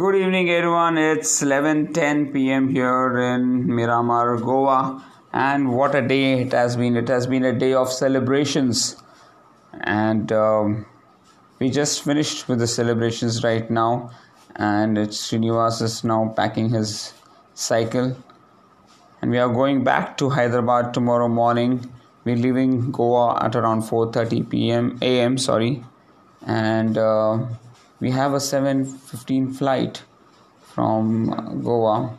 Good evening, everyone. It's 11:10 p.m. here in Miramar, Goa, and what a day it has been! It has been a day of celebrations, and um, we just finished with the celebrations right now. And it's Srinivas is now packing his cycle, and we are going back to Hyderabad tomorrow morning. We're leaving Goa at around 4:30 p.m. a.m. Sorry, and. Uh, we have a 7:15 flight from Goa,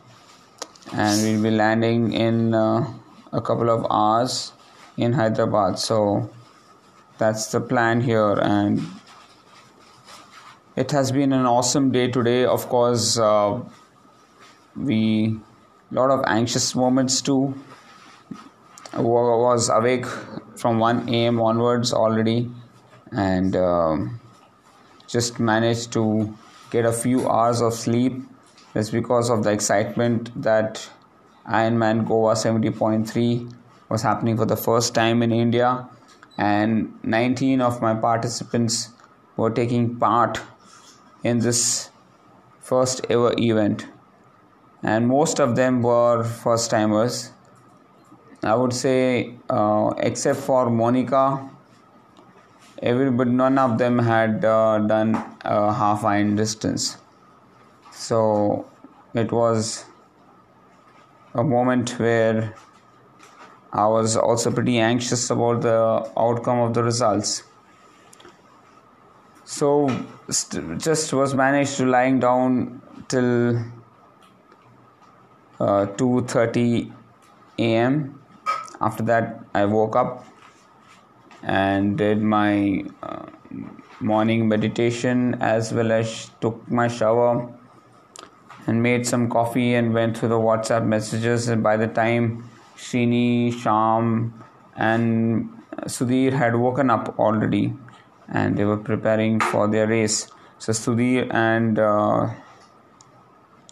and we'll be landing in uh, a couple of hours in Hyderabad. So that's the plan here, and it has been an awesome day today. Of course, uh, we lot of anxious moments too. I was awake from 1 a.m. onwards already, and. Um, just managed to get a few hours of sleep. Just because of the excitement that Ironman Goa 70.3 was happening for the first time in India, and 19 of my participants were taking part in this first ever event, and most of them were first timers. I would say, uh, except for Monica, everybody none of them had uh, done a half iron distance. So it was a moment where i was also pretty anxious about the outcome of the results. So st- just was managed to lying down till uh, 2:30 a.m after that i woke up and did my uh, morning meditation as well as took my shower and made some coffee and went through the WhatsApp messages. And by the time Shini, Sham, and Sudhir had woken up already and they were preparing for their race. So Sudhir and uh,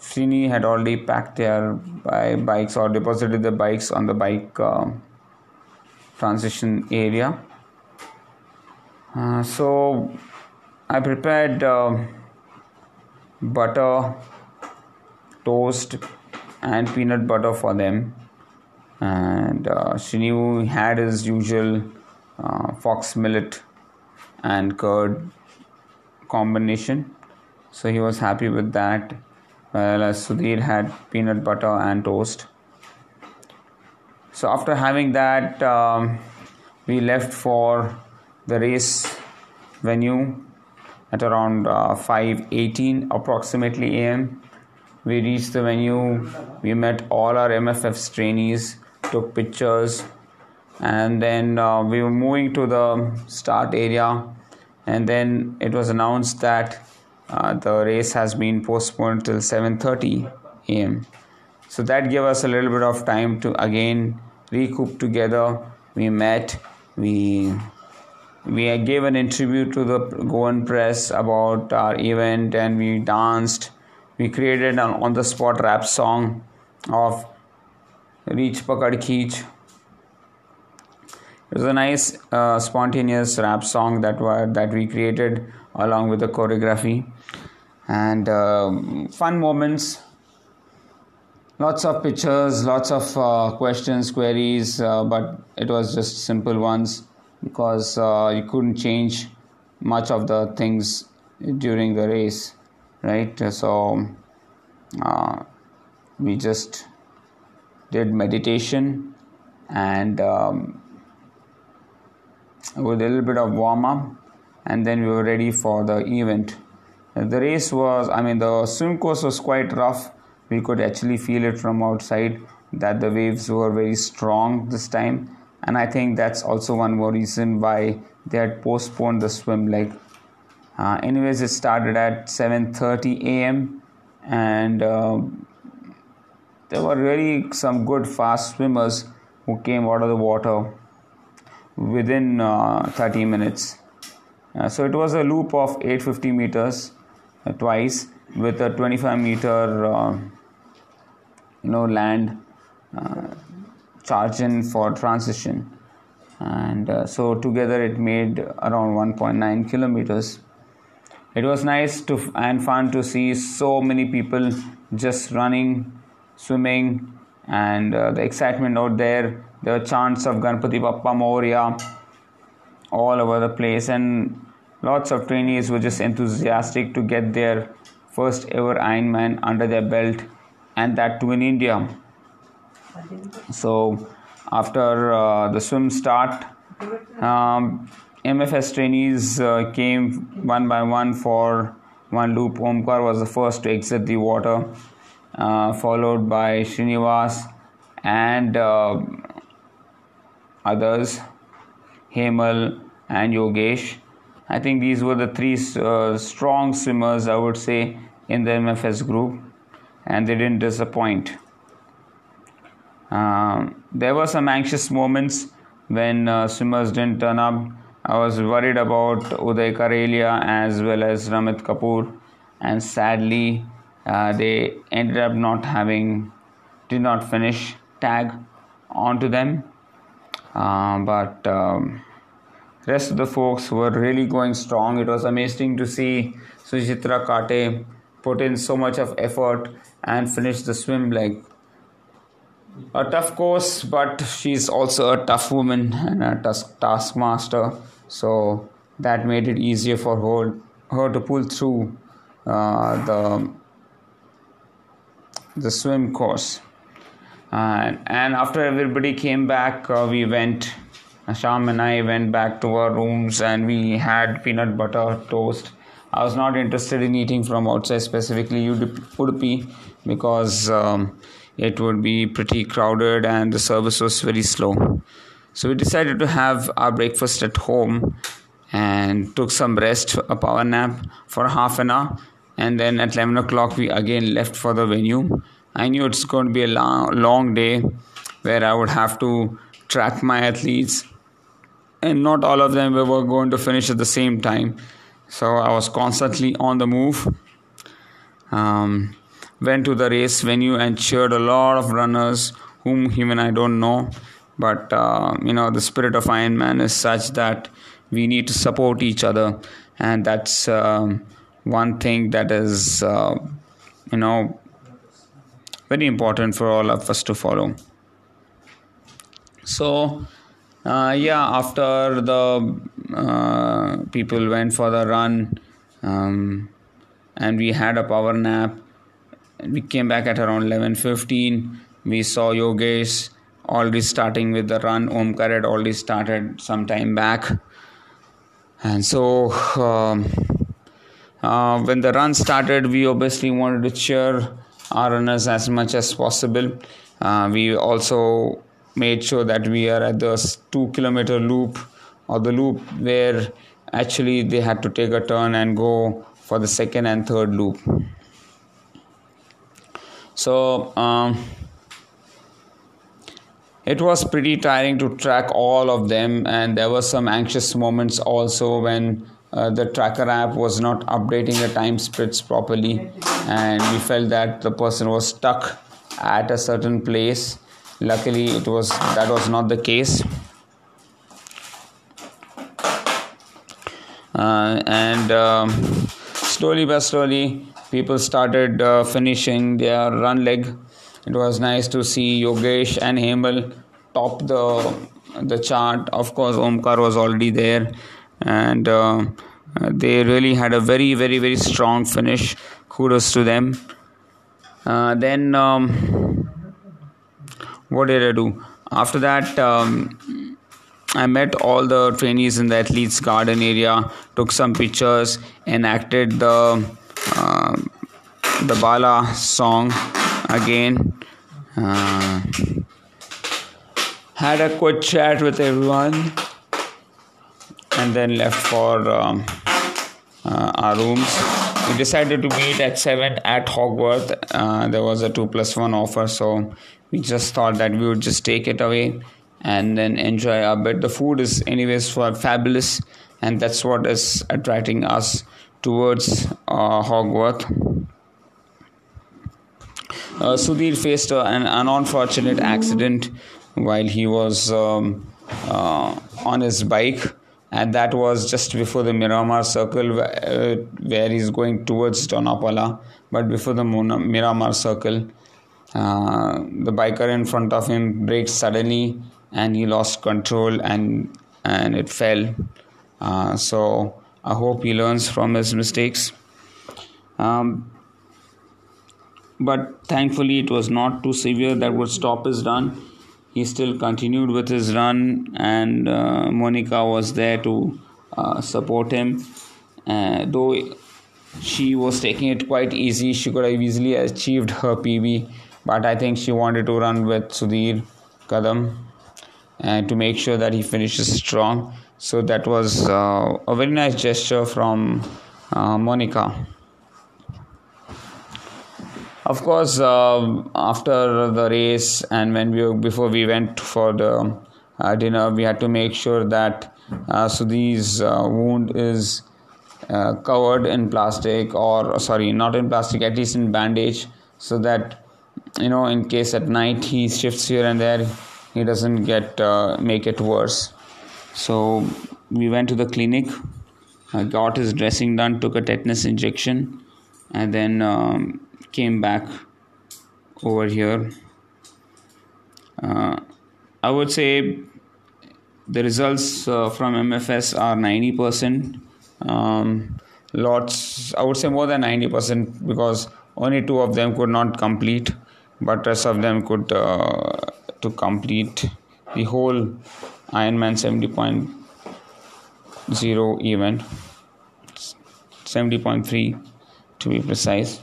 Shini had already packed their bikes or deposited the bikes on the bike uh, transition area uh, so I prepared uh, butter, toast, and peanut butter for them. And uh, Shinu had his usual uh, fox millet and curd combination, so he was happy with that. Whereas Sudhir had peanut butter and toast. So after having that, um, we left for the race venue at around uh, 5:18 approximately am we reached the venue. We met all our MFS trainees took pictures and then uh, we were moving to the start area. And then it was announced that uh, the race has been postponed till 7:30 am so that gave us a little bit of time to again recoup together. We met. We we gave an interview to the Goan press about our event and we danced. We created an on the spot rap song of Reach Pakad Kheech. It was a nice uh, spontaneous rap song that were, that we created along with the choreography and um, fun moments. Lots of pictures, lots of uh, questions, queries, uh, but it was just simple ones because uh, you couldn't change much of the things during the race right? So uh, we just did meditation and um, with a little bit of warm up and then we were ready for the event. The race was i mean the swim course was quite rough. We could actually feel it from outside that the waves were very strong this time and I think that's also one more reason why they had postponed the swim leg. Uh, anyways, it started at 7:30 a.m. and uh, there were really some good fast swimmers who came out of the water within uh, 30 minutes. Uh, so it was a loop of 850 meters uh, twice with a 25 meter, uh, you know, land charge for transition and uh, so together it made around 1.9 kilometers it was nice to and fun to see so many people just running, swimming, and uh, the excitement out there. There were chants of Ganpati Bappa Morya all over the place, and lots of trainees were just enthusiastic to get their first ever Ironman under their belt, and that too in India. So, after uh, the swim start, um, MFS trainees uh, came one by one for one loop. Omkar was the first to exit the water, uh, followed by Srinivas and uh, others, Hemal and Yogesh. I think these were the three uh, strong swimmers, I would say, in the MFS group, and they didn't disappoint. Um, there were some anxious moments when uh, swimmers didn't turn up I was worried about Uday Karelia as well as Ramit Kapoor, and sadly, uh, they ended up not having, did not finish tag onto them. Uh, but um, rest of the folks were really going strong. It was amazing to see Suchitra Kate put in so much of effort and finish the swim leg. A tough course, but she's also a tough woman and a taskmaster. So that made it easier for her, her to pull through uh, the the swim course. And, and after everybody came back uh, we went Sham and I went back to our rooms and we had peanut butter toast. I was not interested in eating from outside specifically Udupi because um, it would be pretty crowded and the service was very slow so we decided to have our breakfast at home and took some rest, a power nap for half an hour. And then at 11 o'clock, we again left for the venue. I knew it's going to be a long, long day where I would have to track my athletes, and not all of them were going to finish at the same time. So I was constantly on the move. Um, went to the race venue and cheered a lot of runners whom even I don't know. But uh, you know the spirit of iron man is such that we need to support each other. And that's um, one thing that is uh, you know very important for all of us to follow. So uh, yeah after the uh, people went for the run um, and we had a power nap we came back at around 11:15 we saw yogesh already starting with the run. Omkar had already started some time back. And so um, uh, when the run started, we obviously wanted to cheer our runners as much as possible. Uh, we also made sure that we are at the two kilometer loop or the loop where actually they had to take a turn and go for the second and third loop. So, um, it was pretty tiring to track all of them and there were some anxious moments also when uh, the tracker app was not updating the time splits properly and we felt that the person was stuck at a certain place. Luckily it was that was not the case. Uh, and um, slowly but slowly people started uh, finishing their run leg it was nice to see Yogesh and Hemal top the the chart. Of course, Omkar was already there, and uh, they really had a very, very, very strong finish. Kudos to them. Uh, then, um, what did I do? After that, um, I met all the trainees in the athletes garden area, took some pictures, enacted the uh, the Bala song again. Uh, had a quick chat with everyone and then left for um, uh, our rooms. We decided to meet at 7 at Hogworth. Uh, there was a 2 plus 1 offer, so we just thought that we would just take it away and then enjoy a bit. The food is, anyways, fabulous, and that's what is attracting us towards uh, Hogworth. Uh, Sudhir faced uh, an, an, unfortunate accident while he was um, uh, on his bike. and that was just before the Miramar Circle where, uh, where he's going towards Dona Paula. But before the Miramar Circle, uh, the biker in front of him braked suddenly and he lost control and and it fell. Uh, so I hope he learns from his mistakes. Um, but thankfully, it was not too severe that would stop his run. He still continued with his run, and uh, Monica was there to uh, support him. Uh, though she was taking it quite easy, she could have easily achieved her PB, but I think she wanted to run with Sudhir Kadam and to make sure that he finishes strong. So that was uh, a very nice gesture from uh, Monica. Of course, uh, after the race and when we before we went for the uh, dinner, we had to make sure that uh, Sudhir's uh, wound is uh, covered in plastic or sorry, not in plastic, at least in bandage, so that you know in case at night he shifts here and there he doesn't get uh, make it worse. So we went to the clinic. I got his dressing done took a tetanus injection and then um, came back over here. Uh, i would say the results uh, from mfs are 90% um, lots i would say more than 90% because only two of them could not complete but rest of them could uh, to complete the whole Ironman 70.0 event. 70.3 to be precise.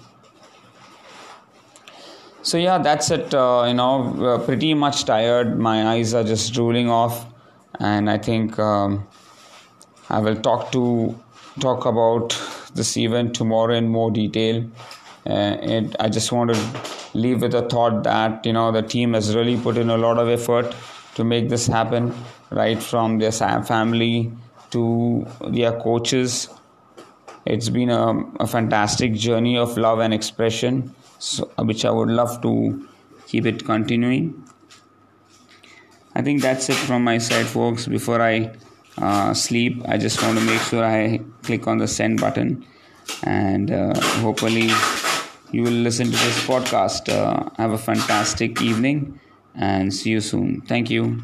So yeah that's it uh, you know uh, pretty much tired. My eyes are just drooling off and i think um, i will talk to talk about this event tomorrow in more detail. Uh, i just want to leave with a thought that you know the team has really put in a lot of effort to make this happen right from their family to their coaches. It's been a, a fantastic journey of love and expression so, which i would love to keep it continuing. I think that's it from my side folks. Before i uh, sleep i just want to make sure i click on the send button and uh, hopefully you will listen to this podcast. Uh, have a fantastic evening and see you soon. Thank you.